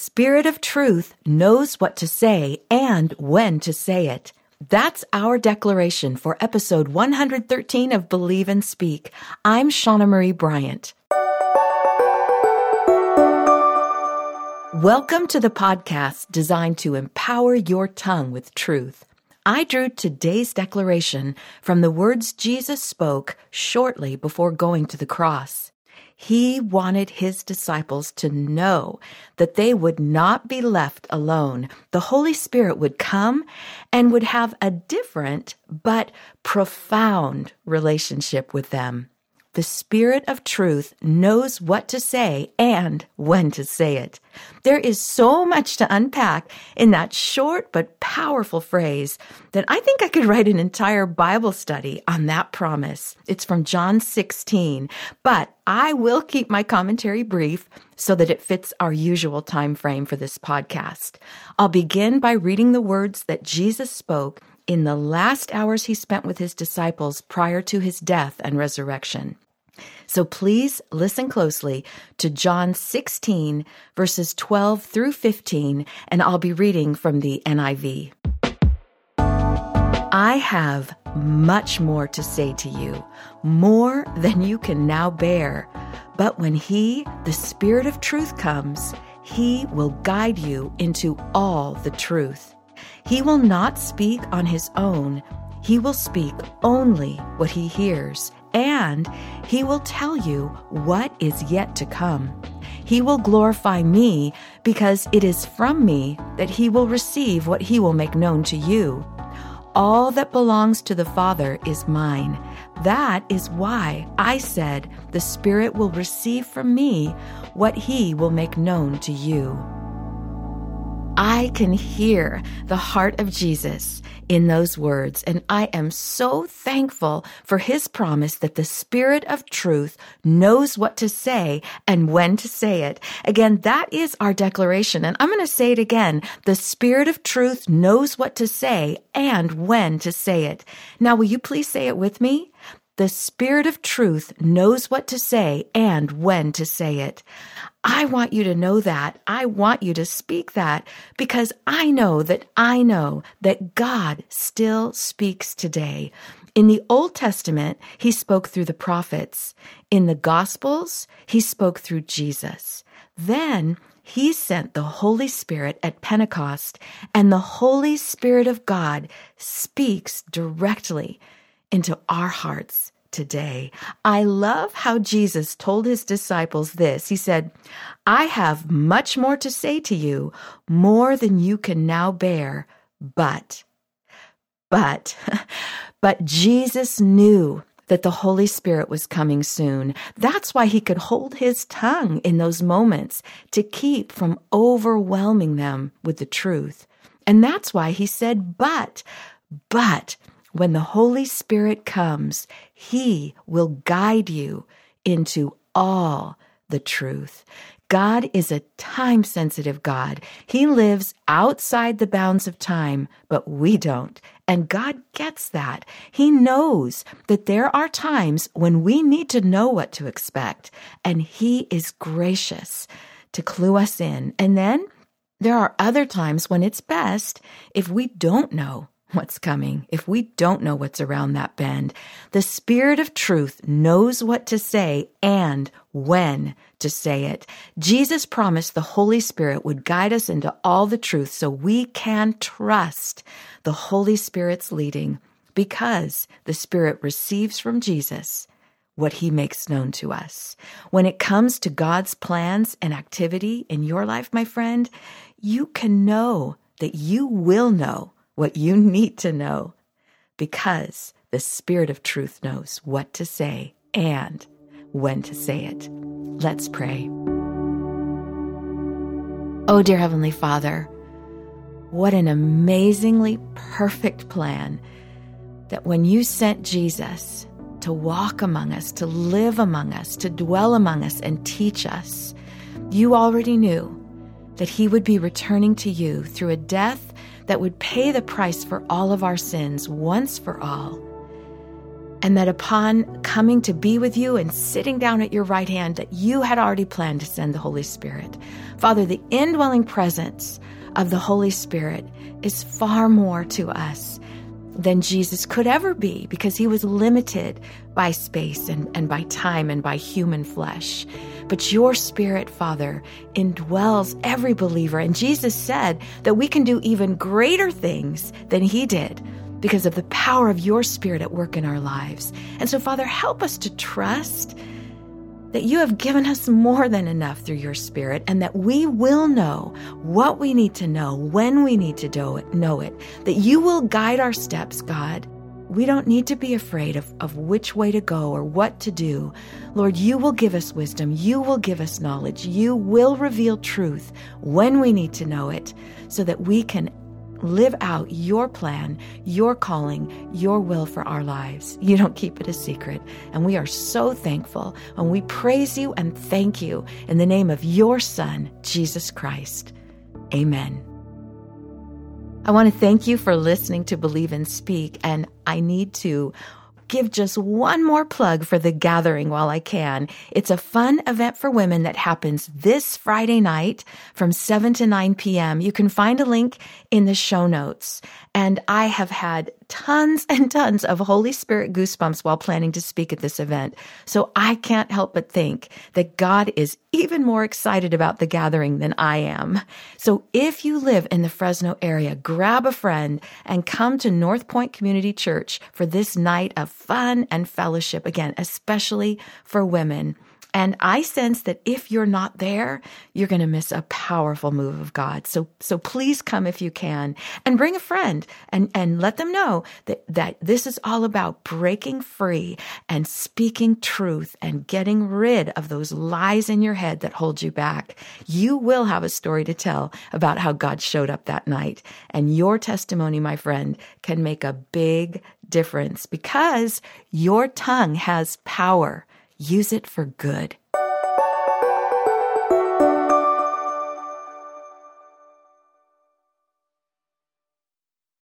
Spirit of truth knows what to say and when to say it. That's our declaration for episode 113 of Believe and Speak. I'm Shauna Marie Bryant. Welcome to the podcast designed to empower your tongue with truth. I drew today's declaration from the words Jesus spoke shortly before going to the cross. He wanted his disciples to know that they would not be left alone. The Holy Spirit would come and would have a different but profound relationship with them. The Spirit of truth knows what to say and when to say it. There is so much to unpack in that short but powerful phrase that I think I could write an entire Bible study on that promise. It's from John 16, but I will keep my commentary brief so that it fits our usual time frame for this podcast. I'll begin by reading the words that Jesus spoke in the last hours he spent with his disciples prior to his death and resurrection. So please listen closely to John 16, verses 12 through 15, and I'll be reading from the NIV. I have much more to say to you, more than you can now bear. But when He, the Spirit of truth, comes, He will guide you into all the truth. He will not speak on His own, He will speak only what He hears and he will tell you what is yet to come. He will glorify me because it is from me that he will receive what he will make known to you. All that belongs to the Father is mine. That is why I said the Spirit will receive from me what he will make known to you. I can hear the heart of Jesus in those words, and I am so thankful for his promise that the Spirit of truth knows what to say and when to say it. Again, that is our declaration, and I'm going to say it again. The Spirit of truth knows what to say and when to say it. Now, will you please say it with me? The Spirit of truth knows what to say and when to say it. I want you to know that. I want you to speak that because I know that I know that God still speaks today. In the Old Testament, he spoke through the prophets. In the Gospels, he spoke through Jesus. Then he sent the Holy Spirit at Pentecost, and the Holy Spirit of God speaks directly into our hearts today. I love how Jesus told his disciples this. He said, I have much more to say to you, more than you can now bear, but, but, but Jesus knew that the Holy Spirit was coming soon. That's why he could hold his tongue in those moments to keep from overwhelming them with the truth. And that's why he said, but, but, when the Holy Spirit comes, He will guide you into all the truth. God is a time sensitive God. He lives outside the bounds of time, but we don't. And God gets that. He knows that there are times when we need to know what to expect, and He is gracious to clue us in. And then there are other times when it's best if we don't know what's coming, if we don't know what's around that bend, the Spirit of truth knows what to say and when to say it. Jesus promised the Holy Spirit would guide us into all the truth so we can trust the Holy Spirit's leading because the Spirit receives from Jesus what he makes known to us. When it comes to God's plans and activity in your life, my friend, you can know that you will know what you need to know because the Spirit of truth knows what to say and when to say it. Let's pray. Oh, dear Heavenly Father, what an amazingly perfect plan that when you sent Jesus to walk among us, to live among us, to dwell among us, and teach us, you already knew that he would be returning to you through a death that would pay the price for all of our sins once for all. and that upon coming to be with you and sitting down at your right hand, that you had already planned to send the Holy Spirit. Father, the indwelling presence of the Holy Spirit is far more to us than Jesus could ever be because he was limited by space and, and by time and by human flesh. But your spirit, Father, indwells every believer. And Jesus said that we can do even greater things than he did because of the power of your spirit at work in our lives. And so, Father, help us to trust that you have given us more than enough through your spirit and that we will know what we need to know when we need to know it. That you will guide our steps, God. We don't need to be afraid of, of which way to go or what to do. Lord, you will give us wisdom. You will give us knowledge. You will reveal truth when we need to know it so that we can live out your plan, your calling, your will for our lives. You don't keep it a secret. And we are so thankful. And we praise you and thank you in the name of your Son, Jesus Christ. Amen. I want to thank you for listening to Believe and Speak. And I need to give just one more plug for the gathering while I can. It's a fun event for women that happens this Friday night from 7 to 9 p.m. You can find a link in the show notes. And I have had tons and tons of Holy Spirit goosebumps while planning to speak at this event. So I can't help but think that God is even more excited about the gathering than I am. So if you live in the Fresno area, grab a friend and come to North Point Community Church for this night of fun and fellowship again, especially for women. And I sense that if you're not there, you're going to miss a powerful move of God. So, so please come if you can and bring a friend and, and let them know that, that this is all about breaking free and speaking truth and getting rid of those lies in your head that hold you back. You will have a story to tell about how God showed up that night. And your testimony, my friend, can make a big difference because your tongue has power. Use it for good.